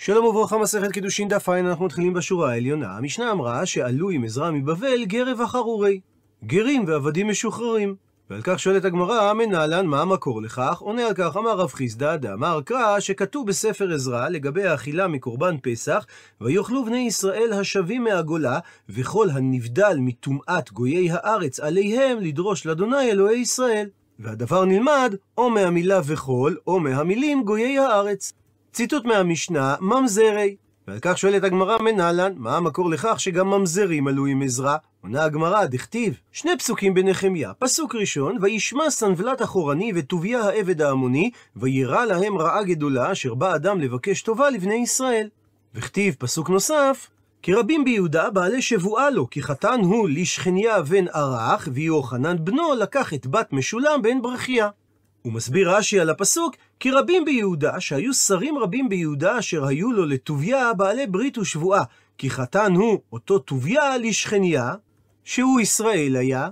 שלום וברכה, מסכת קידושין דף עין, אנחנו מתחילים בשורה העליונה. המשנה אמרה שעלו עם עזרא מבבל גרב אחרורי. גרים ועבדים משוחררים. ועל כך שואלת הגמרא, מנהלן, מה המקור לכך? עונה על כך, אמר רב חיסדא דאמר קרא, שכתוב בספר עזרא לגבי האכילה מקורבן פסח, ויאכלו בני ישראל השבים מהגולה, וכל הנבדל מטומאת גויי הארץ עליהם לדרוש לאדוני אלוהי ישראל. והדבר נלמד או מהמילה וכל, או מהמילים גויי הארץ. ציטוט מהמשנה, ממזרי. ועל כך שואלת הגמרא מנהלן, מה המקור לכך שגם ממזרים עלו עם עזרא? עונה הגמרא, דכתיב, שני פסוקים בנחמיה. פסוק ראשון, וישמע סנבלת אחורני וטוביה העבד העמוני, וירא להם רעה גדולה, אשר בא אדם לבקש טובה לבני ישראל. וכתיב פסוק נוסף, כי רבים ביהודה בעלי שבועה לו, כי חתן הוא לשכניה בן ערך, ויוחנן בנו לקח את בת משולם בן ברכיה. הוא מסביר רש"י על הפסוק, כי רבים ביהודה, שהיו שרים רבים ביהודה, אשר היו לו לטוביה בעלי ברית ושבועה, כי חתן הוא אותו טוביה לשכניה, שהוא ישראל היה,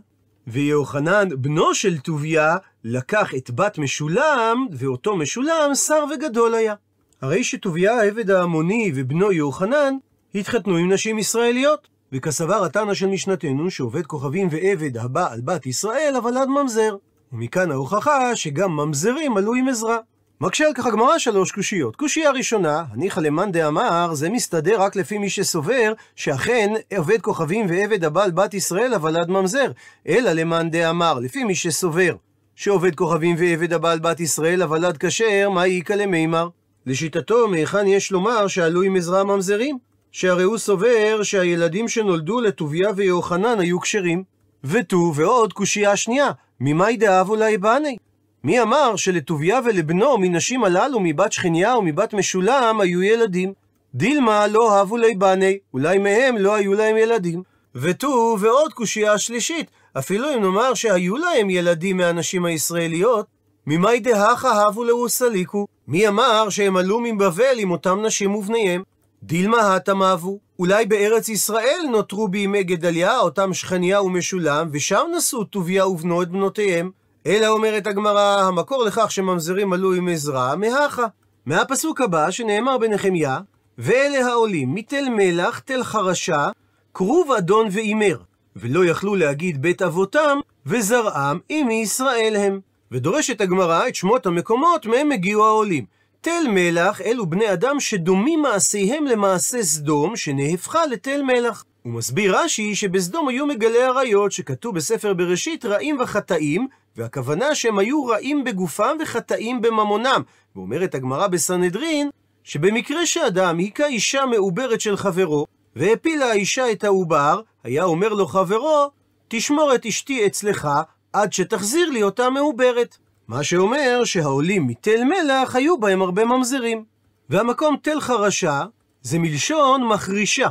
ויוחנן, בנו של טוביה, לקח את בת משולם, ואותו משולם שר וגדול היה. הרי שטוביה העבד ההמוני ובנו יוחנן, התחתנו עם נשים ישראליות. וכסבר התנא של משנתנו, שעובד כוכבים ועבד הבא על בת ישראל, אבל עד ממזר. ומכאן ההוכחה שגם ממזרים עלו עם עזרה. מקשה על כך הגמרא שלוש קושיות. קושייה ראשונה, הניחא למאן דאמר, זה מסתדר רק לפי מי שסובר שאכן עובד כוכבים ועבד הבעל בת ישראל אבל עד ממזר. אלא למאן דאמר, לפי מי שסובר שעובד כוכבים ועבד הבעל בת ישראל אבל עד כשר, מה איכא למימר? לשיטתו, מהיכן יש לומר שעלו עם עזרה ממזרים? שהרי הוא סובר שהילדים שנולדו לטוביה ויוחנן היו כשרים. ותו ועוד קושייה שנייה, ממאי דאב אולי בני? מי אמר שלטוביה ולבנו מנשים הללו מבת שכניה ומבת משולם היו ילדים? דילמה לא הבו לי בני, אולי מהם לא היו להם ילדים. ותו ועוד קושייה שלישית, אפילו אם נאמר שהיו להם ילדים מהנשים הישראליות, ממאי דהכה הבו לאוסליקו? מי אמר שהם עלו מבבל עם אותם נשים ובניהם? דילמה הטם אבו, אולי בארץ ישראל נותרו בימי גדליה, אותם שכניה ומשולם, ושם נשאו טוביה ובנו את בנותיהם. אלא אומרת הגמרא, המקור לכך שממזרים עלו עם עזרא, מהכה. מהפסוק הבא שנאמר בנחמיה, ואלה העולים מתל מלח, תל חרשה, כרוב אדון ואימר, ולא יכלו להגיד בית אבותם, וזרעם אם מישראל הם. ודורשת הגמרא את שמות המקומות מהם הגיעו העולים. תל מלח אלו בני אדם שדומים מעשיהם למעשה סדום, שנהפכה לתל מלח. הוא מסביר רש"י שבסדום היו מגלי עריות, שכתוב בספר בראשית רעים וחטאים, והכוונה שהם היו רעים בגופם וחטאים בממונם. ואומרת הגמרא בסנהדרין, שבמקרה שאדם היכה אישה מעוברת של חברו, והפילה האישה את העובר, היה אומר לו חברו, תשמור את אשתי אצלך, עד שתחזיר לי אותה מעוברת. מה שאומר שהעולים מתל מלח היו בהם הרבה ממזרים. והמקום תל חרשה זה מלשון מחרישה.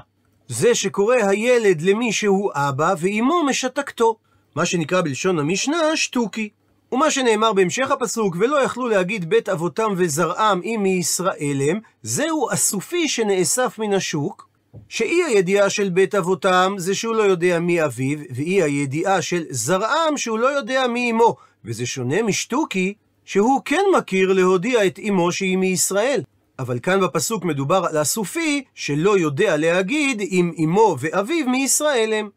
זה שקורא הילד למי שהוא אבא ואימו משתקתו. מה שנקרא בלשון המשנה שטוקי. ומה שנאמר בהמשך הפסוק, ולא יכלו להגיד בית אבותם וזרעם אם מישראל הם, זהו אסופי שנאסף מן השוק, שאי הידיעה של בית אבותם זה שהוא לא יודע מי אביו, ואי הידיעה של זרעם שהוא לא יודע מי אמו, וזה שונה משטוקי, שהוא כן מכיר להודיע את אמו שהיא מישראל. אבל כאן בפסוק מדובר על הסופי שלא יודע להגיד אם אמו ואביו מישראל הם.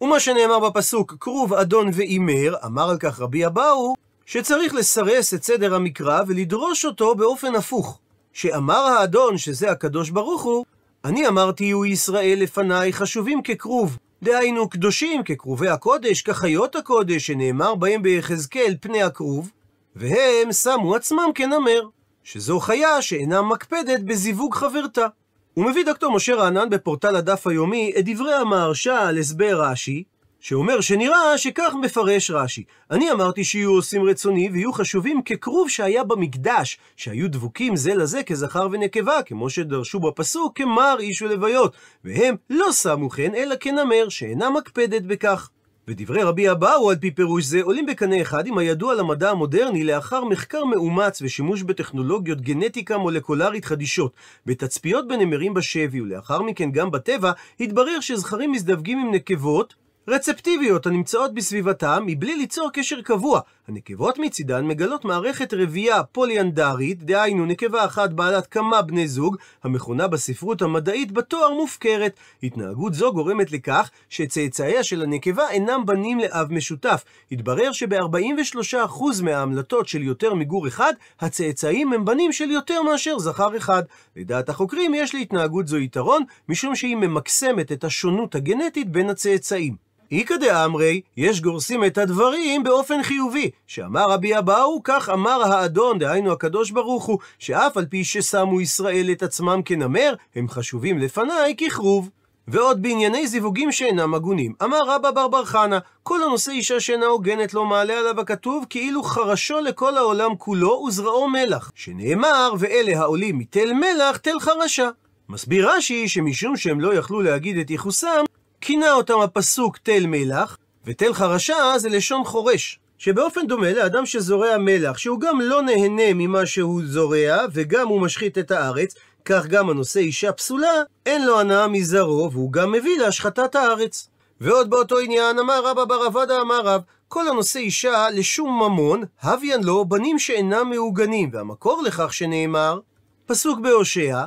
ומה שנאמר בפסוק, כרוב אדון ואימר, אמר על כך רבי אבאו, שצריך לסרס את סדר המקרא ולדרוש אותו באופן הפוך. שאמר האדון, שזה הקדוש ברוך הוא, אני אמרתי יהיו ישראל לפניי חשובים ככרוב. דהיינו קדושים ככרובי הקודש, כחיות הקודש, שנאמר בהם ביחזקאל פני הכרוב, והם שמו עצמם כנמר, שזו חיה שאינה מקפדת בזיווג חברתה. הוא מביא דוקטור משה רענן בפורטל הדף היומי את דברי המהרש"א על הסבר רש"י, שאומר שנראה שכך מפרש רש"י. אני אמרתי שיהיו עושים רצוני ויהיו חשובים ככרוב שהיה במקדש, שהיו דבוקים זה לזה כזכר ונקבה, כמו שדרשו בפסוק, כמר איש ולוויות, והם לא שמו כן, אלא כנמר, שאינה מקפדת בכך. ודברי רבי אבאו על פי פירוש זה עולים בקנה אחד עם הידוע למדע המודרני לאחר מחקר מאומץ ושימוש בטכנולוגיות גנטיקה מולקולרית חדישות. בתצפיות בנמרים בשבי ולאחר מכן גם בטבע, התברר שזכרים מזדווגים עם נקבות רצפטיביות הנמצאות בסביבתם מבלי ליצור קשר קבוע. הנקבות מצידן מגלות מערכת רבייה פוליאנדרית, דהיינו נקבה אחת בעלת כמה בני זוג, המכונה בספרות המדעית בתואר מופקרת. התנהגות זו גורמת לכך שצאצאיה של הנקבה אינם בנים לאב משותף. התברר שב-43% מההמלטות של יותר מגור אחד, הצאצאים הם בנים של יותר מאשר זכר אחד. לדעת החוקרים יש להתנהגות זו יתרון, משום שהיא ממקסמת את השונות הגנטית בין הצאצאים. איכא דאמרי, יש גורסים את הדברים באופן חיובי. שאמר רבי אבאו, כך אמר האדון, דהיינו הקדוש ברוך הוא, שאף על פי ששמו ישראל את עצמם כנמר, הם חשובים לפניי ככרוב. ועוד בענייני זיווגים שאינם הגונים. אמר רבא בר בר חנה, כל הנושא אישה שאינה הוגנת לא מעלה עליו הכתוב, כאילו חרשו לכל העולם כולו וזרעו מלח. שנאמר, ואלה העולים מתל מלח, תל חרשה. מסביר רש"י שמשום שהם לא יכלו להגיד את ייחוסם, כינה אותם הפסוק תל מלח, ותל חרשה זה לשון חורש. שבאופן דומה לאדם שזורע מלח, שהוא גם לא נהנה ממה שהוא זורע, וגם הוא משחית את הארץ, כך גם הנושא אישה פסולה, אין לו הנאה מזרעו, והוא גם מביא להשחתת הארץ. ועוד באותו עניין, אמר רבא בר אבדה אמר רב, כל הנושא אישה לשום ממון, הביאן לו בנים שאינם מעוגנים, והמקור לכך שנאמר, פסוק בהושע,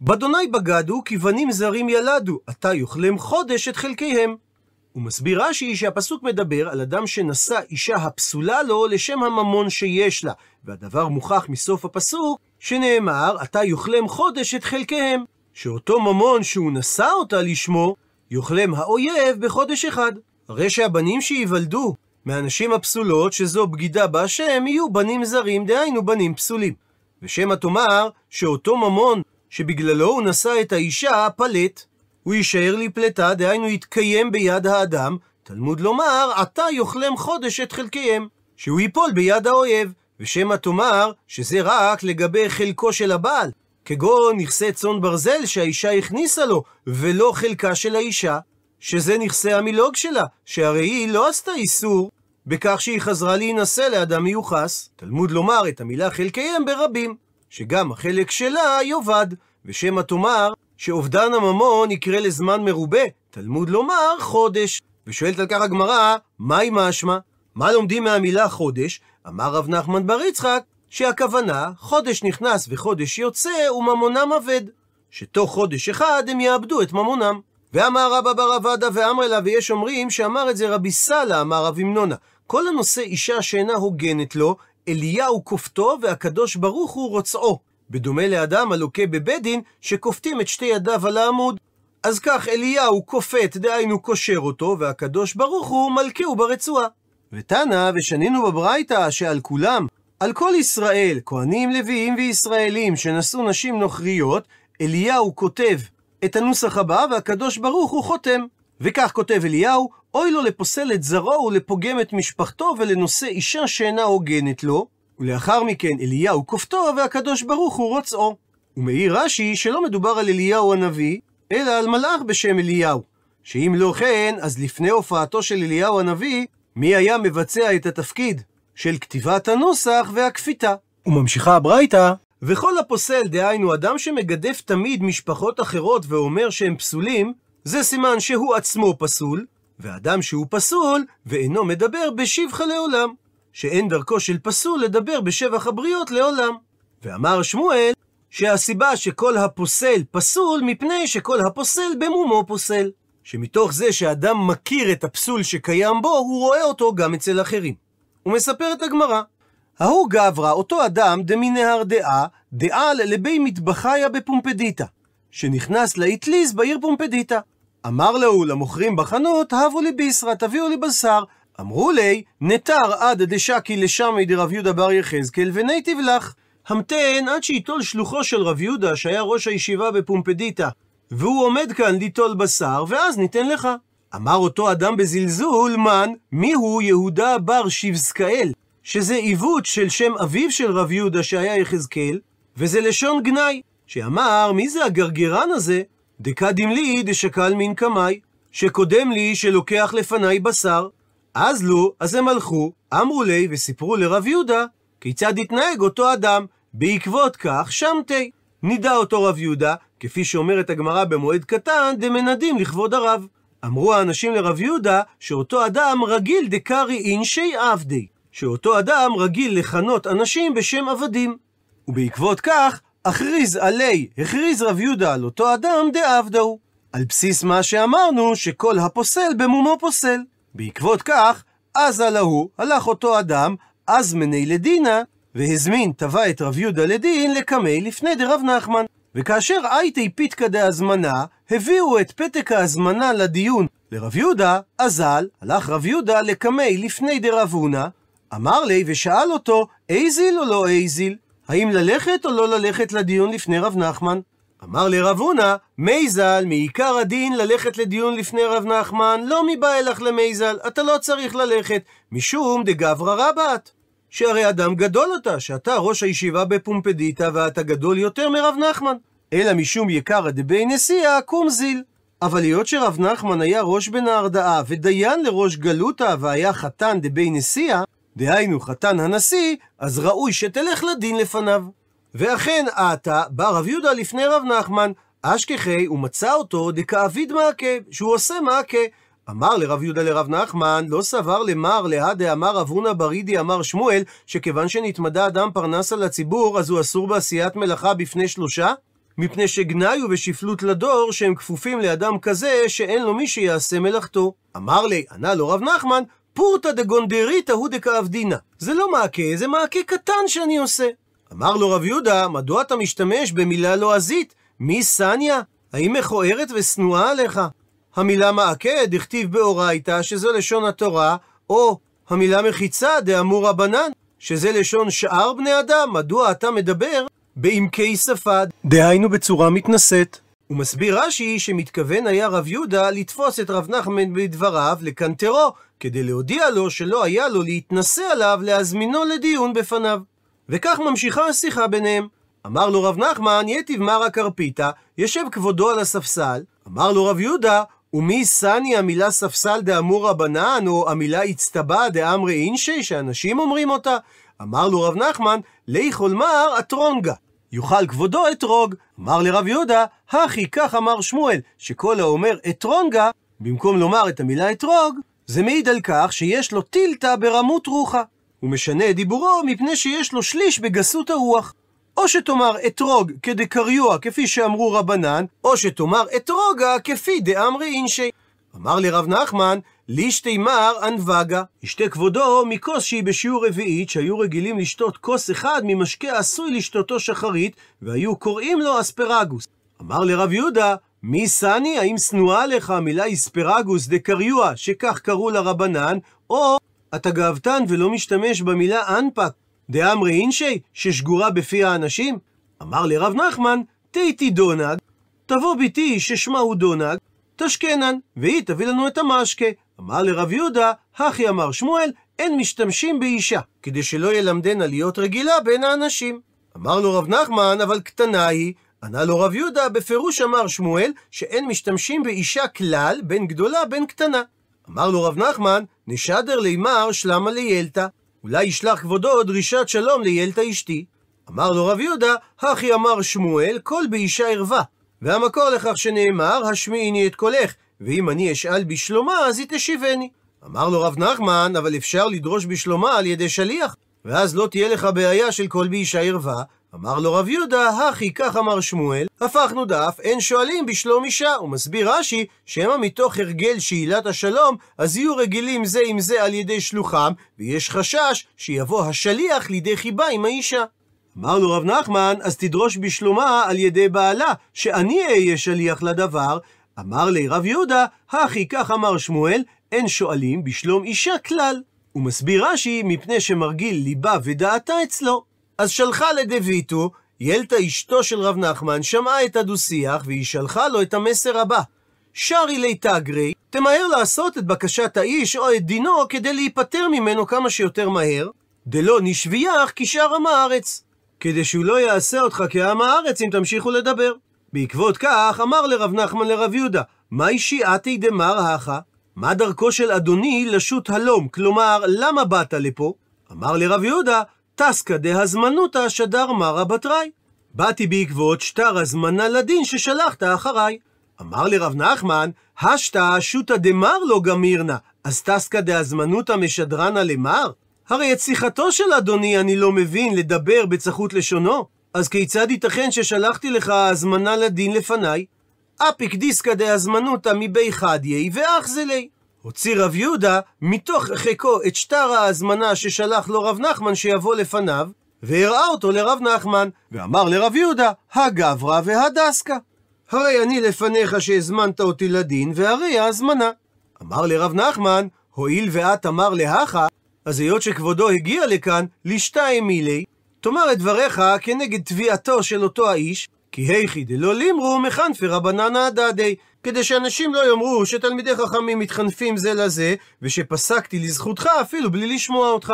באדוני בגדו, כי בנים זרים ילדו, עתה יאכלם חודש את חלקיהם. הוא מסביר רש"י שהפסוק מדבר על אדם שנשא אישה הפסולה לו לשם הממון שיש לה, והדבר מוכח מסוף הפסוק, שנאמר, עתה יאכלם חודש את חלקיהם, שאותו ממון שהוא נשא אותה לשמו, יאכלם האויב בחודש אחד. הרי שהבנים שייוולדו מהנשים הפסולות, שזו בגידה בהשם, יהיו בנים זרים, דהיינו בנים פסולים. ושמא תאמר שאותו ממון שבגללו הוא נשא את האישה פלט, הוא יישאר לי פלטה, דהיינו יתקיים ביד האדם, תלמוד לומר, עתה יאכלם חודש את חלקיהם, שהוא ייפול ביד האויב, ושמא תאמר שזה רק לגבי חלקו של הבעל, כגון נכסי צאן ברזל שהאישה הכניסה לו, ולא חלקה של האישה, שזה נכסי המילוג שלה, שהרי היא לא עשתה איסור בכך שהיא חזרה להינשא לאדם מיוחס. תלמוד לומר את המילה חלקיהם ברבים. שגם החלק שלה יאבד, ושמא תאמר שאובדן הממון יקרה לזמן מרובה, תלמוד לומר חודש. ושואלת על כך הגמרא, מהי משמע? מה לומדים מהמילה חודש? אמר רב נחמן בר יצחק, שהכוונה, חודש נכנס וחודש יוצא וממונם אבד. שתוך חודש אחד הם יאבדו את ממונם. ואמר רבא בר אבדה ואמר לה, ויש אומרים שאמר את זה רבי סאלה, אמר רב אמנונה. כל הנושא אישה שאינה הוגנת לו, אליהו כופתו והקדוש ברוך הוא רוצעו. בדומה לאדם הלוקה בבית דין, שכופתים את שתי ידיו על העמוד. אז כך אליהו כופת, דהיינו קושר אותו, והקדוש ברוך הוא מלכהו ברצועה. ותנא, ושנינו בברייתא, שעל כולם, על כל ישראל, כהנים, לוויים וישראלים, שנשאו נשים נוכריות, אליהו כותב את הנוסח הבא, והקדוש ברוך הוא חותם. וכך כותב אליהו, אוי לו לפוסל את זרעו ולפוגם את משפחתו ולנושא אישה שאינה הוגנת לו, ולאחר מכן אליהו כופתו והקדוש ברוך הוא רוצעו. ומעיר רש"י שלא מדובר על אליהו הנביא, אלא על מלאך בשם אליהו. שאם לא כן, אז לפני הופעתו של אליהו הנביא, מי היה מבצע את התפקיד של כתיבת הנוסח והכפיתה? וממשיכה הברייתא, וכל הפוסל, דהיינו אדם שמגדף תמיד משפחות אחרות ואומר שהם פסולים, זה סימן שהוא עצמו פסול, ואדם שהוא פסול ואינו מדבר בשבחה לעולם, שאין דרכו של פסול לדבר בשבח הבריות לעולם. ואמר שמואל, שהסיבה שכל הפוסל פסול, מפני שכל הפוסל במומו פוסל. שמתוך זה שאדם מכיר את הפסול שקיים בו, הוא רואה אותו גם אצל אחרים. הוא מספר את הגמרא. ההוא גברא, אותו אדם דמינהר דעה, דעה לבי מטבחיה בפומפדיטה, שנכנס לאטליז בעיר פומפדיטה. אמר לו למוכרים בחנות, הבו לי ביסרא, תביאו לי בשר. אמרו לי, נתר עד דשקי לשמי דרב יהודה בר יחזקאל, וניטיב לך. המתן עד שייטול שלוחו של רב יהודה, שהיה ראש הישיבה בפומפדיטה, והוא עומד כאן ליטול בשר, ואז ניתן לך. אמר אותו אדם בזלזול, מן, מיהו יהודה בר שבזקאל, שזה עיוות של שם אביו של רב יהודה שהיה יחזקאל, וזה לשון גנאי, שאמר, מי זה הגרגרן הזה? דקדים לי דשקל מן קמאי, שקודם לי שלוקח לפניי בשר. אז לו, אז הם הלכו, אמרו לי וסיפרו לרב יהודה, כיצד התנהג אותו אדם. בעקבות כך שמתי. נידע אותו רב יהודה, כפי שאומרת הגמרא במועד קטן, דמנדים לכבוד הרב. אמרו האנשים לרב יהודה שאותו אדם רגיל דקרי אינשי עבדי, שאותו אדם רגיל לכנות אנשים בשם עבדים. ובעקבות כך, הכריז עלי, הכריז רב יהודה על אותו אדם דעבדהו. על בסיס מה שאמרנו שכל הפוסל במומו פוסל. בעקבות כך, אז על ההוא הלך אותו אדם, אז מני לדינה, והזמין, תבע את רב יהודה לדין לקמי לפני דרב נחמן. וכאשר הייתי פיתקא דהזמנה, הביאו את פתק ההזמנה לדיון לרב יהודה, אזל, הלך רב יהודה לקמי לפני דרב הונא, אמר לי ושאל אותו, איזיל או לא איזיל? האם ללכת או לא ללכת לדיון לפני רב נחמן? אמר לרב הונא, מייזל, מעיקר הדין ללכת לדיון לפני רב נחמן, לא מבא אלך למייזל, אתה לא צריך ללכת, משום דגברא רבת. שהרי אדם גדול אתה, שאתה ראש הישיבה בפומפדיטה ואתה גדול יותר מרב נחמן. אלא משום יקרא דבי נשיאה, קום זיל. אבל היות שרב נחמן היה ראש בן ההרדעה ודיין לראש גלותא והיה חתן דבי נשיאה, דהיינו חתן הנשיא, אז ראוי שתלך לדין לפניו. ואכן עתה בא רב יהודה לפני רב נחמן, אשכחי ומצא אותו דכאביד מעקה, שהוא עושה מעקה. אמר לרב יהודה לרב נחמן, לא סבר למר להדה אמר רב הונא ברידי אמר שמואל, שכיוון שנתמדה אדם פרנס על הציבור, אז הוא אסור בעשיית מלאכה בפני שלושה? מפני שגנאי ושפלות לדור שהם כפופים לאדם כזה שאין לו מי שיעשה מלאכתו. אמר לי, ענה לו רב נחמן, פורתא דגונדריתא הוא דכאבדינא. זה לא מעקה, זה מעקה קטן שאני עושה. אמר לו רב יהודה, מדוע אתה משתמש במילה לועזית? מי סניה? האם מכוערת ושנואה עליך? המילה מעקה דכתיב באורייתא, שזה לשון התורה, או המילה מחיצה דאמור רבנן, שזה לשון שאר בני אדם, מדוע אתה מדבר בעמקי שפה, דהיינו בצורה מתנשאת. הוא מסביר רש"י שמתכוון היה רב יהודה לתפוס את רב נחמן בדבריו לקנטרו, כדי להודיע לו שלא היה לו להתנשא עליו להזמינו לדיון בפניו. וכך ממשיכה השיחה ביניהם. אמר לו רב נחמן, יתיב מרא קרפיתא, ישב כבודו על הספסל. אמר לו רב יהודה, ומי סני המילה ספסל דאמור רבנן, או המילה הצטבע דאמרי אינשי, שאנשים אומרים אותה? אמר לו רב נחמן, ליכול מר אתרונגה. יאכל כבודו אתרוג. אמר לרב יהודה, הכי כך אמר שמואל, שכל האומר אתרונגה, במקום לומר את המילה אתרוג, זה מעיד על כך שיש לו טילטה ברמות רוחה. הוא משנה את דיבורו מפני שיש לו שליש בגסות הרוח. או שתאמר אתרוג כדקריוע כפי שאמרו רבנן, או שתאמר אתרוגה כפי דאמרי אינשי. אמר לרב נחמן, לישתי מר אנווגה, ישתה כבודו מכוס שהיא בשיעור רביעית, שהיו רגילים לשתות כוס אחד ממשקה עשוי לשתותו שחרית, והיו קוראים לו אספרגוס. אמר לרב יהודה, מי סני, האם שנואה לך המילה אספרגוס דקריוע, שכך קראו לרבנן, או אתה גאוותן ולא משתמש במילה אנפק, דאמרי אינשי, ששגורה בפי האנשים? אמר לרב נחמן, תהיתי דונג, תבוא ביתי ששמה הוא דונג, תשכנן, והיא תביא לנו את המשקה. אמר לרב יהודה, הכי אמר שמואל, אין משתמשים באישה, כדי שלא ילמדנה להיות רגילה בין האנשים. אמר לו רב נחמן, אבל קטנה היא. ענה לו רב יהודה, בפירוש אמר שמואל, שאין משתמשים באישה כלל, בין גדולה בין קטנה. אמר לו רב נחמן, נשדר לימר שלמה ליילתא. אולי ישלח כבודו דרישת שלום ליילתא אשתי. אמר לו רב יהודה, הכי אמר שמואל, כל באישה ערווה. והמקור לכך שנאמר, השמיעיני את קולך, ואם אני אשאל בשלומה, אז היא תשיבני. אמר לו רב נחמן, אבל אפשר לדרוש בשלומה על ידי שליח, ואז לא תהיה לך בעיה של כל באישה ערווה. אמר לו רב יהודה, הכי כך אמר שמואל, הפכנו דף, אין שואלים בשלום אישה. הוא מסביר רש"י, שמא מתוך הרגל שאילת השלום, אז יהיו רגילים זה עם זה על ידי שלוחם, ויש חשש שיבוא השליח לידי חיבה עם האישה. אמר לו רב נחמן, אז תדרוש בשלומה על ידי בעלה, שאני אהיה שליח לדבר. אמר לי רב יהודה, הכי כך אמר שמואל, אין שואלים בשלום אישה כלל. הוא מסביר רש"י, מפני שמרגיל ליבה ודעתה אצלו. אז שלחה לדויטו, ילתא אשתו של רב נחמן, שמעה את הדו-שיח, והיא שלחה לו את המסר הבא: שרי לי תגרי, תמהר לעשות את בקשת האיש או את דינו כדי להיפטר ממנו כמה שיותר מהר, דלא נשביח כי שאר עם הארץ. כדי שהוא לא יעשה אותך כעם הארץ אם תמשיכו לדבר. בעקבות כך אמר לרב נחמן לרב יהודה, מהי שיעתי דמר הכה? מה דרכו של אדוני לשוט הלום? כלומר, למה באת לפה? אמר לרב יהודה, טסקא דהזמנותא שדר מרא בתראי. באתי בעקבות שטר הזמנה לדין ששלחת אחריי. אמר לרב נחמן, השתא שותא דמר לא גמירנה, אז טסקא דהזמנותא משדרנה למר? הרי את שיחתו של אדוני אני לא מבין לדבר בצחות לשונו. אז כיצד ייתכן ששלחתי לך הזמנה לדין לפניי? אפיק דיסקא דהזמנותא מבי חדיה ואח זלי. הוציא רב יהודה מתוך חיקו את שטר ההזמנה ששלח לו רב נחמן שיבוא לפניו, והראה אותו לרב נחמן, ואמר לרב יהודה, הגברא והדסקה. הרי אני לפניך שהזמנת אותי לדין, והרי ההזמנה. אמר לרב נחמן, הואיל ואת אמר להכה, אז היות שכבודו הגיע לכאן, לשתיים מילי, תאמר את דבריך כנגד תביעתו של אותו האיש, כי היכי דלא לימרו מחנפי רבננה הדדי, כדי שאנשים לא יאמרו שתלמידי חכמים מתחנפים זה לזה, ושפסקתי לזכותך אפילו בלי לשמוע אותך.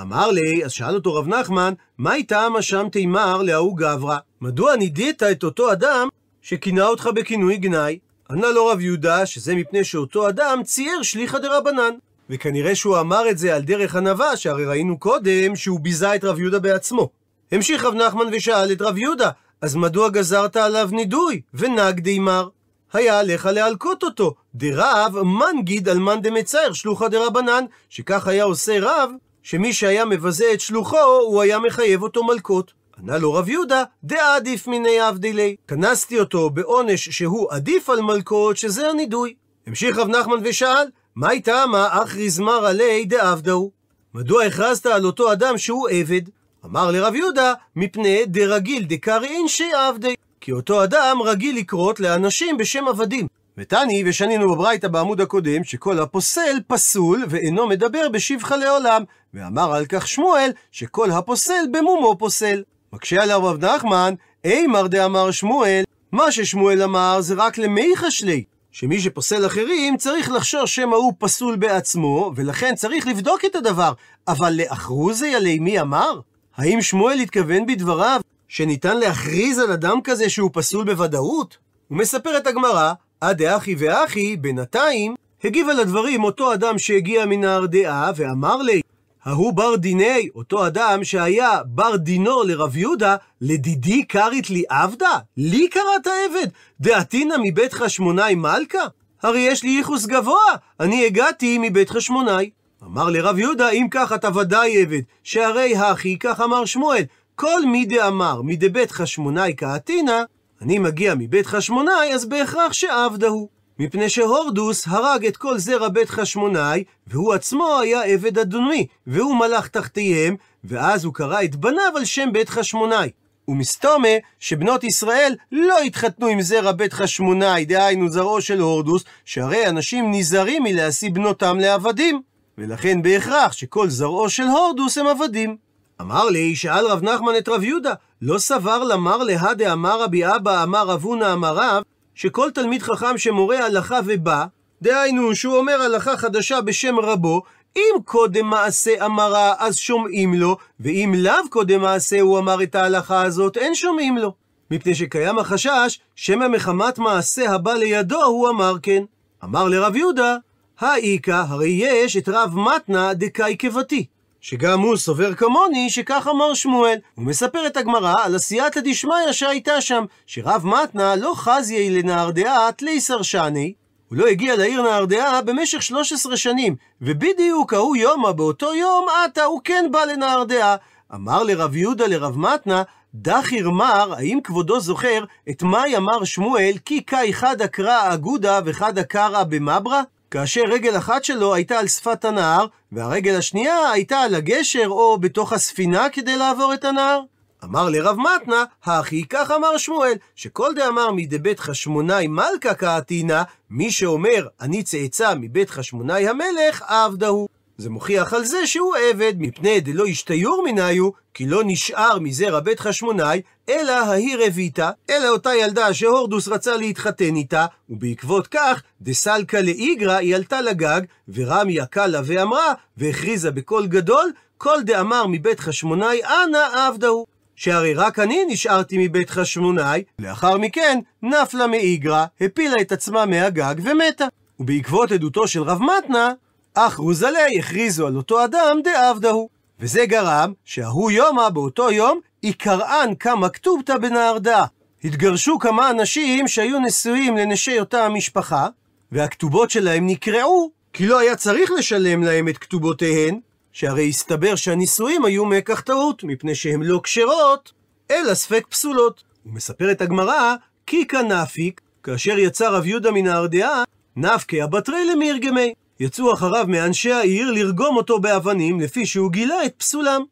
אמר לי, אז שאל אותו רב נחמן, מה איתם אשם תימר להוא גברא? מדוע נידית את אותו אדם שכינה אותך בכינוי גנאי? ענה לו רב יהודה שזה מפני שאותו אדם צייר שליחא דרבנן. וכנראה שהוא אמר את זה על דרך ענווה, שהרי ראינו קודם שהוא ביזה את רב יהודה בעצמו. המשיך רב נחמן ושאל את רב יהודה, אז מדוע גזרת עליו נידוי? ונג דימר. היה עליך להלקות אותו, דרב מנגיד על מאן דמצייר שלוחא דרבנן, שכך היה עושה רב, שמי שהיה מבזה את שלוחו, הוא היה מחייב אותו מלקות. ענה לו רב יהודה, דעדיף מיני אבדילי. כנסתי אותו בעונש שהוא עדיף על מלקות, שזה הנידוי. המשיך רב נחמן ושאל, מה איתה מה אחרי זמר עלי דעבדהו? מדוע הכרזת על אותו אדם שהוא עבד? אמר לרב יהודה, מפני דרגיל דקרי אינשי עבדי. כי אותו אדם רגיל לקרות לאנשים בשם עבדים. ותני, ושנינו בברייתא בעמוד הקודם, שכל הפוסל פסול ואינו מדבר בשבחה לעולם. ואמר על כך שמואל, שכל הפוסל במומו פוסל. מקשה עליו רב נחמן, אימר דאמר שמואל, מה ששמואל אמר זה רק למי חשלי. שמי שפוסל אחרים צריך לחשור שמא הוא פסול בעצמו, ולכן צריך לבדוק את הדבר. אבל לאחרוזי עלי מי אמר? האם שמואל התכוון בדבריו שניתן להכריז על אדם כזה שהוא פסול בוודאות? ומספרת הגמרא, עד דאחי ואחי, בינתיים, הגיב על הדברים אותו אדם שהגיע מנהר דעה ואמר לי, ההוא בר דיני, אותו אדם שהיה בר דינו לרב יהודה, לדידי קרית לי עבדה? לי קראת עבד? דעתינא מבית חשמונאי מלכה? הרי יש לי ייחוס גבוה, אני הגעתי מבית חשמונאי. אמר לרב יהודה, אם כך אתה ודאי עבד, שהרי הכי, כך אמר שמואל, כל מי דאמר מדבית חשמונאי קעתינא, אני מגיע מבית חשמונאי, אז בהכרח שעבדה הוא. מפני שהורדוס הרג את כל זרע בית חשמונאי, והוא עצמו היה עבד אדוני, והוא מלך תחתיהם, ואז הוא קרא את בניו על שם בית חשמונאי. ומסתומה שבנות ישראל לא התחתנו עם זרע בית חשמונאי, דהיינו זרעו של הורדוס, שהרי אנשים נזהרים מלהשיא בנותם לעבדים. ולכן בהכרח שכל זרעו של הורדוס הם עבדים. אמר לי, שאל רב נחמן את רב יהודה, לא סבר למר להא דאמר רבי אבא אמר רב הונא אמר רב, שכל תלמיד חכם שמורה הלכה ובא, דהיינו שהוא אומר הלכה חדשה בשם רבו, אם קודם מעשה אמרה אז שומעים לו, ואם לאו קודם מעשה הוא אמר את ההלכה הזאת, אין שומעים לו. מפני שקיים החשש, שמא מחמת מעשה הבא לידו הוא אמר כן. אמר לרב יהודה, האיכא, הרי יש את רב מתנה דקאי כבתי. שגם הוא סובר כמוני שכך אמר שמואל. הוא מספר את הגמרא על עשייתא דשמיא שהייתה שם, שרב מתנה לא חזיי לנהרדעה תליסר שני, הוא לא הגיע לעיר נהרדעה במשך 13 שנים, ובדיוק ההוא יומא באותו יום עתה הוא כן בא לנהרדעה. אמר לרב יהודה לרב מתנה, דחיר מר, האם כבודו זוכר את מאי אמר שמואל, כי קאי חדא קרא אגודה וחדא קרא במברה? כאשר רגל אחת שלו הייתה על שפת הנהר, והרגל השנייה הייתה על הגשר או בתוך הספינה כדי לעבור את הנהר. אמר לרב מתנה, הכי כך אמר שמואל, שכל דאמר מדבית חשמונאי מלכה קעתינא, מי שאומר אני צאצא מבית חשמונאי המלך, עבדה הוא. זה מוכיח על זה שהוא עבד, מפני דלא ישתיור מניו, כי לא נשאר מזרע בית חשמונאי, אלא ההיא רביתה, אלא אותה ילדה שהורדוס רצה להתחתן איתה, ובעקבות כך, דסלקה לאיגרא היא עלתה לגג, ורמיה קלה ואמרה, והכריזה בקול גדול, כל דאמר מבית חשמונאי אנא עבדה הוא. שהרי רק אני נשארתי מבית חשמונאי, לאחר מכן נפלה מאיגרא, הפילה את עצמה מהגג ומתה. ובעקבות עדותו של רב מתנה, אך רוזלי הכריזו על אותו אדם דעבדה הוא. וזה גרם שההוא יומא באותו יום, יקראן כמה כתובתא בנהרדה. התגרשו כמה אנשים שהיו נשואים לנשי אותה המשפחה, והכתובות שלהם נקרעו, כי לא היה צריך לשלם להם את כתובותיהן, שהרי הסתבר שהנישואים היו מקח טעות, מפני שהן לא כשרות, אלא ספק פסולות. ומספרת הגמרא, כי כנפיק, כאשר יצא רב יהודה מן הארדעה, נפקי הבטרי למירגמי. יצאו אחריו מאנשי העיר לרגום אותו באבנים, לפי שהוא גילה את פסולם.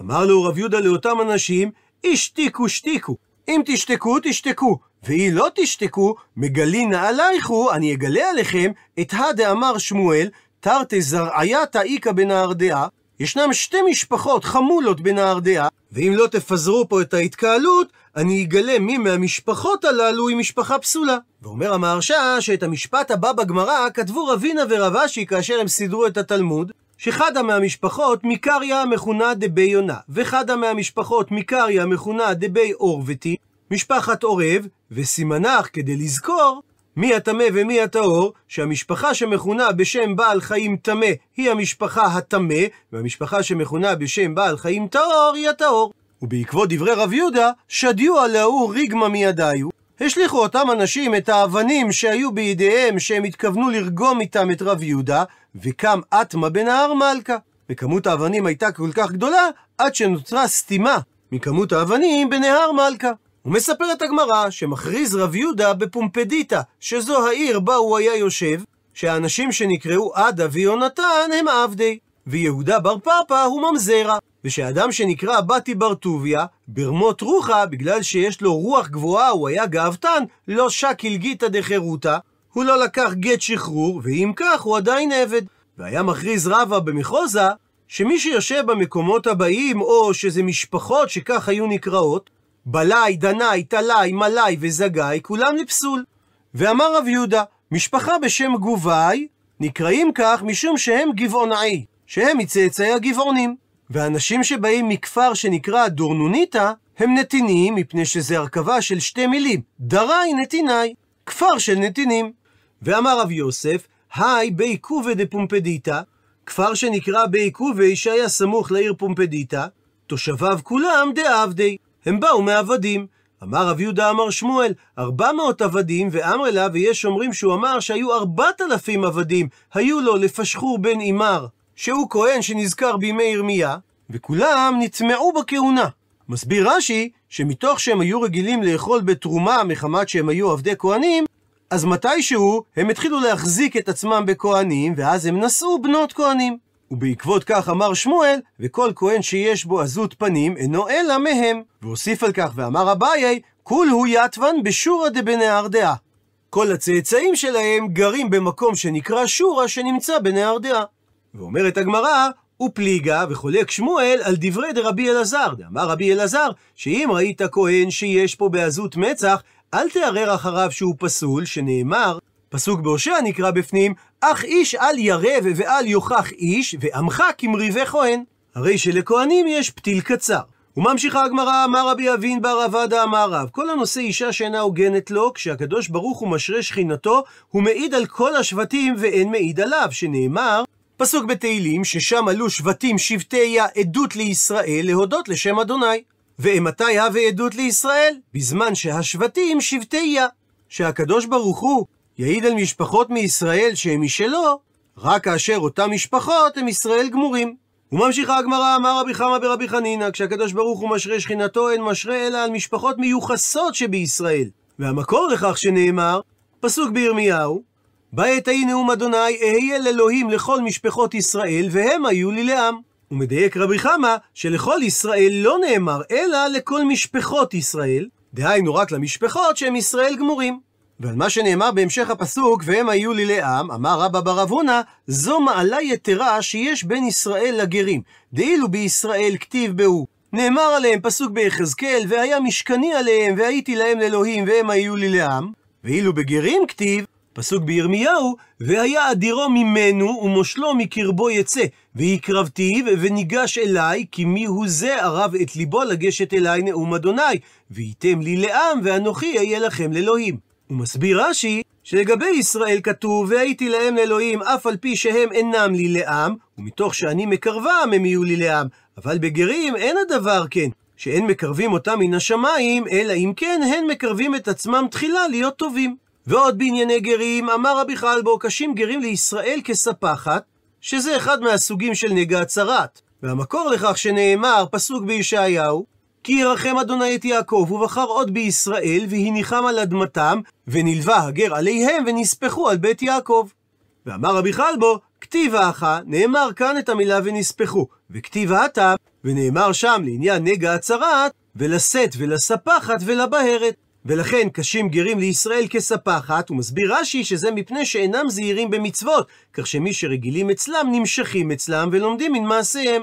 אמר לו רב יהודה לאותם אנשים, השתיקו שתיקו. אם תשתקו, תשתקו. ואם לא תשתקו, מגלין עלייכו, אני אגלה עליכם, את הדאמר שמואל, תרתי זרעייתא איכא בנהרדעה, ישנם שתי משפחות חמולות בנהרדעה, ואם לא תפזרו פה את ההתקהלות, אני אגלה מי מהמשפחות הללו היא משפחה פסולה. ואומר המהרשע שאת המשפט הבא בגמרא כתבו רבינה ורבשי כאשר הם סידרו את התלמוד, שחדה מהמשפחות מקריה מכונה דבי יונה, וחדה מהמשפחות מקריה מכונה דבי עורבתי, משפחת עורב, וסימנך כדי לזכור מי הטמא ומי הטהור, שהמשפחה שמכונה בשם בעל חיים טמא היא המשפחה הטמא, והמשפחה שמכונה בשם בעל חיים טהור היא הטהור. ובעקבות דברי רב יהודה, שדיו עלהו ריגמה מידיו, השליכו אותם אנשים את האבנים שהיו בידיהם שהם התכוונו לרגום איתם את רב יהודה, וקם אטמה בנהר מלכה. וכמות האבנים הייתה כל כך גדולה, עד שנוצרה סתימה מכמות האבנים בנהר מלכה. ומספרת הגמרא שמכריז רב יהודה בפומפדיטה, שזו העיר בה הוא היה יושב, שהאנשים שנקראו עדה ויונתן הם עבדי, ויהודה בר פרפא הוא ממזרע, ושאדם שנקרא בתי בר טוביה, ברמות רוחה, בגלל שיש לו רוח גבוהה, הוא היה גאוותן, לא שקיל גיתא דחירותא, הוא לא לקח גט שחרור, ואם כך הוא עדיין עבד. והיה מכריז רבא במחוזה, שמי שיושב במקומות הבאים, או שזה משפחות שכך היו נקראות, בלאי, דנאי, טלאי, מלאי וזגאי, כולם לפסול. ואמר רב יהודה, משפחה בשם גובאי, נקראים כך משום שהם גבעונאי, שהם מצאצאי הגבעונים. ואנשים שבאים מכפר שנקרא דורנוניתא, הם נתינים, מפני שזה הרכבה של שתי מילים, דראי נתינאי, כפר של נתינים. ואמר רב יוסף, היי בי קובה דפומפדיתא, כפר שנקרא בי קובה שהיה סמוך לעיר פומפדיתא, תושביו כולם דעבדי, הם באו מעבדים. אמר רב יהודה אמר שמואל, ארבע מאות עבדים, ואמר לה, ויש אומרים שהוא אמר שהיו ארבעת אלפים עבדים, היו לו לפשחור בן אימר, שהוא כהן שנזכר בימי ירמיה, וכולם נטמעו בכהונה. מסביר רש"י, שמתוך שהם היו רגילים לאכול בתרומה מחמת שהם היו עבדי כהנים, אז מתישהו הם התחילו להחזיק את עצמם בכהנים, ואז הם נשאו בנות כהנים. ובעקבות כך אמר שמואל, וכל כהן שיש בו עזות פנים אינו אלא מהם. והוסיף על כך ואמר אביי, כול הוא יתבן בשורא דבנהר דעה. כל הצאצאים שלהם גרים במקום שנקרא שורא שנמצא בנהר דעה. ואומרת הגמרא, ופליגה וחולק שמואל על דברי דרבי אלעזר. דאמר רבי אלעזר, שאם ראית כהן שיש פה בעזות מצח, אל תערער אחריו שהוא פסול, שנאמר, פסוק בהושע נקרא בפנים, אך איש אל ירא ואל יוכח איש, ועמך כמריבי כהן. הרי שלכהנים יש פתיל קצר. וממשיכה הגמרא, אמר רבי אבין בר עבדה אמר רב, כל הנושא אישה שאינה הוגנת לו, כשהקדוש ברוך הוא משרה שכינתו, הוא מעיד על כל השבטים ואין מעיד עליו, שנאמר, פסוק בתהילים, ששם עלו שבטים שבטיה עדות לישראל להודות לשם אדוני. ואימתי הווה עדות לישראל? בזמן שהשבטים שבטיה. שהקדוש ברוך הוא יעיד על משפחות מישראל שהם משלו, רק כאשר אותן משפחות הם ישראל גמורים. וממשיכה הגמרא, אמר רבי חמא ברבי חנינא, כשהקדוש ברוך הוא משרה שכינתו, אין משרה אלא על משפחות מיוחסות שבישראל. והמקור לכך שנאמר, פסוק בירמיהו, בעת ההיא נאום אדוני, אהיה לאלוהים לכל משפחות ישראל, והם היו לי לעם. ומדייק רבי חמא, שלכל ישראל לא נאמר, אלא לכל משפחות ישראל, דהיינו רק למשפחות שהם ישראל גמורים. ועל מה שנאמר בהמשך הפסוק, והם היו לי לעם, אמר רבא בר אבונה, זו מעלה יתרה שיש בין ישראל לגרים. דאילו בישראל כתיב בהו. נאמר עליהם פסוק ביחזקאל, והיה משכני עליהם, והייתי להם לאלוהים, והם היו לי לעם. ואילו בגרים כתיב, פסוק בירמיהו, והיה אדירו ממנו ומושלו מקרבו יצא, והקרבתיו וניגש אליי, כי מי הוא זה ערב את ליבו לגשת אליי נאום אדוני, וייתם לי לעם, ואנוכי אהיה לכם לאלוהים. הוא מסביר רש"י שלגבי ישראל כתוב והייתי להם לאלוהים אף על פי שהם אינם לי לעם ומתוך שאני מקרבם הם יהיו לי לעם אבל בגרים אין הדבר כן שאין מקרבים אותם מן השמיים, אלא אם כן הן מקרבים את עצמם תחילה להיות טובים. ועוד בענייני גרים, אמר רבי חלבו, קשים גרים לישראל כספחת, שזה אחד מהסוגים של נגע הצרת. והמקור לכך שנאמר, פסוק בישעיהו, כי ירחם אדוני את יעקב, ובחר עוד בישראל, והניחם על אדמתם, ונלווה הגר עליהם, ונספחו על בית יעקב. ואמר רבי חלבו, כתיב האחה, נאמר כאן את המילה ונספחו, וכתיב האתה, ונאמר שם לעניין נגע הצרת, ולשאת ולספחת ולבהרת. ולכן קשים גרים לישראל כספחת, ומסביר רש"י שזה מפני שאינם זהירים במצוות, כך שמי שרגילים אצלם נמשכים אצלם ולומדים מן מעשיהם.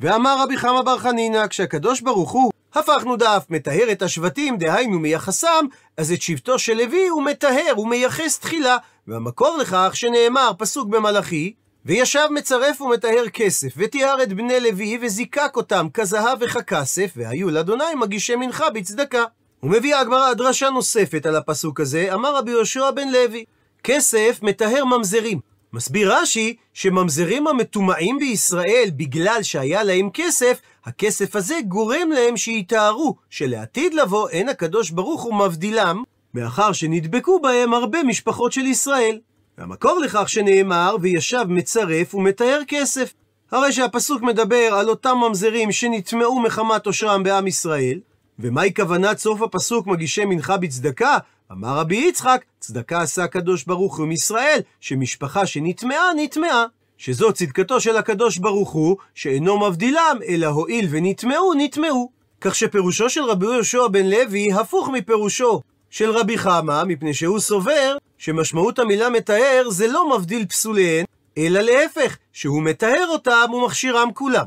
ואמר רבי חמא בר חנינא, כשהקדוש ברוך הוא הפכנו דף, מטהר את השבטים, דהיינו מייחסם, אז את שבטו של לוי הוא מטהר, הוא מייחס תחילה. והמקור לכך שנאמר, פסוק במלאכי, וישב מצרף ומטהר כסף, וטיהר את בני לוי, וזיקק אותם כזהב וככסף, והיו לאדוני מגישי מנחה בצדקה. ומביאה הגמרא דרשה נוספת על הפסוק הזה, אמר רבי יהושע בן לוי, כסף מטהר ממזרים. מסביר רש"י שממזרים המטומאים בישראל בגלל שהיה להם כסף, הכסף הזה גורם להם שיטהרו, שלעתיד לבוא אין הקדוש ברוך הוא מבדילם, מאחר שנדבקו בהם הרבה משפחות של ישראל. והמקור לכך שנאמר, וישב מצרף ומטהר כסף. הרי שהפסוק מדבר על אותם ממזרים שנטמעו מחמת עושרם בעם ישראל, ומהי כוונת סוף הפסוק מגישי מנחה בצדקה? אמר רבי יצחק, צדקה עשה הקדוש ברוך הוא עם ישראל, שמשפחה שנטמעה, נטמעה. שזו צדקתו של הקדוש ברוך הוא, שאינו מבדילם, אלא הואיל ונטמעו, נטמעו. כך שפירושו של רבי יהושע בן לוי הפוך מפירושו של רבי חמא, מפני שהוא סובר שמשמעות המילה מטהר זה לא מבדיל פסוליהן, אלא להפך, שהוא מטהר אותם ומכשירם כולם.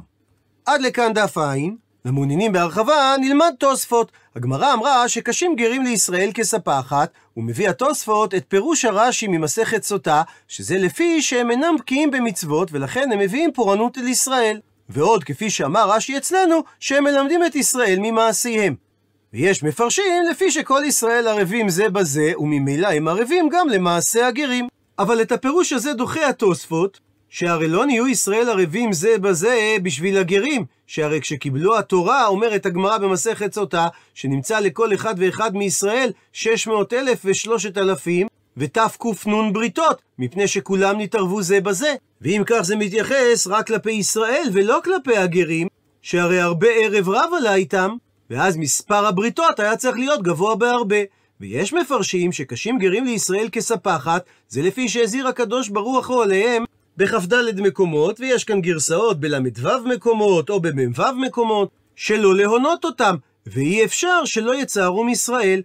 עד לכאן דף עין. למעוניינים בהרחבה, נלמד תוספות. הגמרא אמרה שקשים גרים לישראל כספחת, ומביא התוספות את פירוש הרש"י ממסכת סוטה, שזה לפי שהם אינם בקיאים במצוות, ולכן הם מביאים פורענות אל ישראל. ועוד, כפי שאמר רש"י אצלנו, שהם מלמדים את ישראל ממעשיהם. ויש מפרשים לפי שכל ישראל ערבים זה בזה, וממילא הם ערבים גם למעשה הגרים. אבל את הפירוש הזה דוחה התוספות, שהרי לא נהיו ישראל ערבים זה בזה בשביל הגרים, שהרי כשקיבלו התורה, אומרת הגמרא במסכת סוטה, שנמצא לכל אחד ואחד מישראל 600 אלף ושלושת אלפים, ותקנ בריתות, מפני שכולם נתערבו זה בזה. ואם כך זה מתייחס רק כלפי ישראל ולא כלפי הגרים, שהרי הרבה ערב רב עלה איתם, ואז מספר הבריתות היה צריך להיות גבוה בהרבה. ויש מפרשים שקשים גרים לישראל כספחת, זה לפי שהזהיר הקדוש ברוך הוא עליהם בכ"ד מקומות, ויש כאן גרסאות בל"ו מקומות או במ"ו מקומות, שלא להונות אותם, ואי אפשר שלא יצערו מישראל.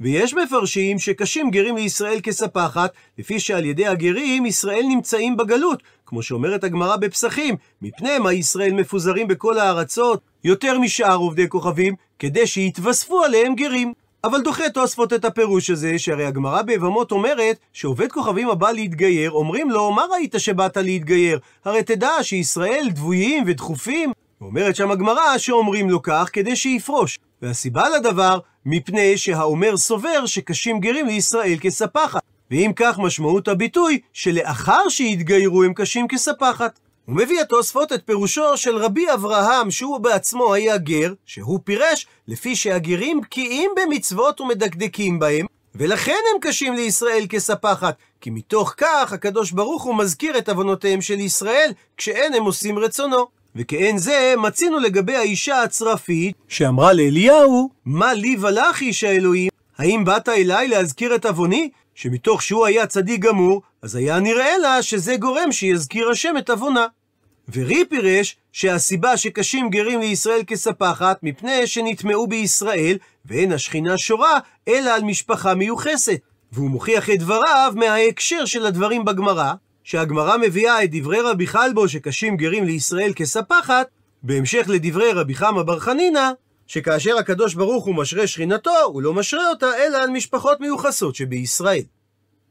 ויש מפרשים שקשים גרים לישראל כספחת, לפי שעל ידי הגרים ישראל נמצאים בגלות, כמו שאומרת הגמרא בפסחים, מפני מה ישראל מפוזרים בכל הארצות, יותר משאר עובדי כוכבים, כדי שיתווספו עליהם גרים. אבל דוחה תוספות את הפירוש הזה, שהרי הגמרא ביבמות אומרת שעובד כוכבים הבא להתגייר, אומרים לו, מה ראית שבאת להתגייר? הרי תדע שישראל דבויים ודחופים. ואומרת שם הגמרא שאומרים לו כך כדי שיפרוש. והסיבה לדבר, מפני שהאומר סובר שקשים גרים לישראל כספחת. ואם כך משמעות הביטוי, שלאחר שהתגיירו הם קשים כספחת. הוא מביא התוספות את פירושו של רבי אברהם, שהוא בעצמו היה גר, שהוא פירש לפי שהגרים בקיאים במצוות ומדקדקים בהם, ולכן הם קשים לישראל כספחת, כי מתוך כך הקדוש ברוך הוא מזכיר את עוונותיהם של ישראל, כשאין הם עושים רצונו. וכאין זה מצינו לגבי האישה הצרפית, שאמרה לאליהו, מה לי ולך איש האלוהים? האם באת אליי להזכיר את עווני? שמתוך שהוא היה צדיק גמור, אז היה נראה לה שזה גורם שיזכיר השם את עוונה. ורי פירש שהסיבה שקשים גרים לישראל כספחת, מפני שנטמעו בישראל, ואין השכינה שורה, אלא על משפחה מיוחסת. והוא מוכיח את דבריו מההקשר של הדברים בגמרא, שהגמרא מביאה את דברי רבי חלבו שקשים גרים לישראל כספחת, בהמשך לדברי רבי חמא בר חנינא, שכאשר הקדוש ברוך הוא משרה שכינתו, הוא לא משרה אותה אלא על משפחות מיוחסות שבישראל.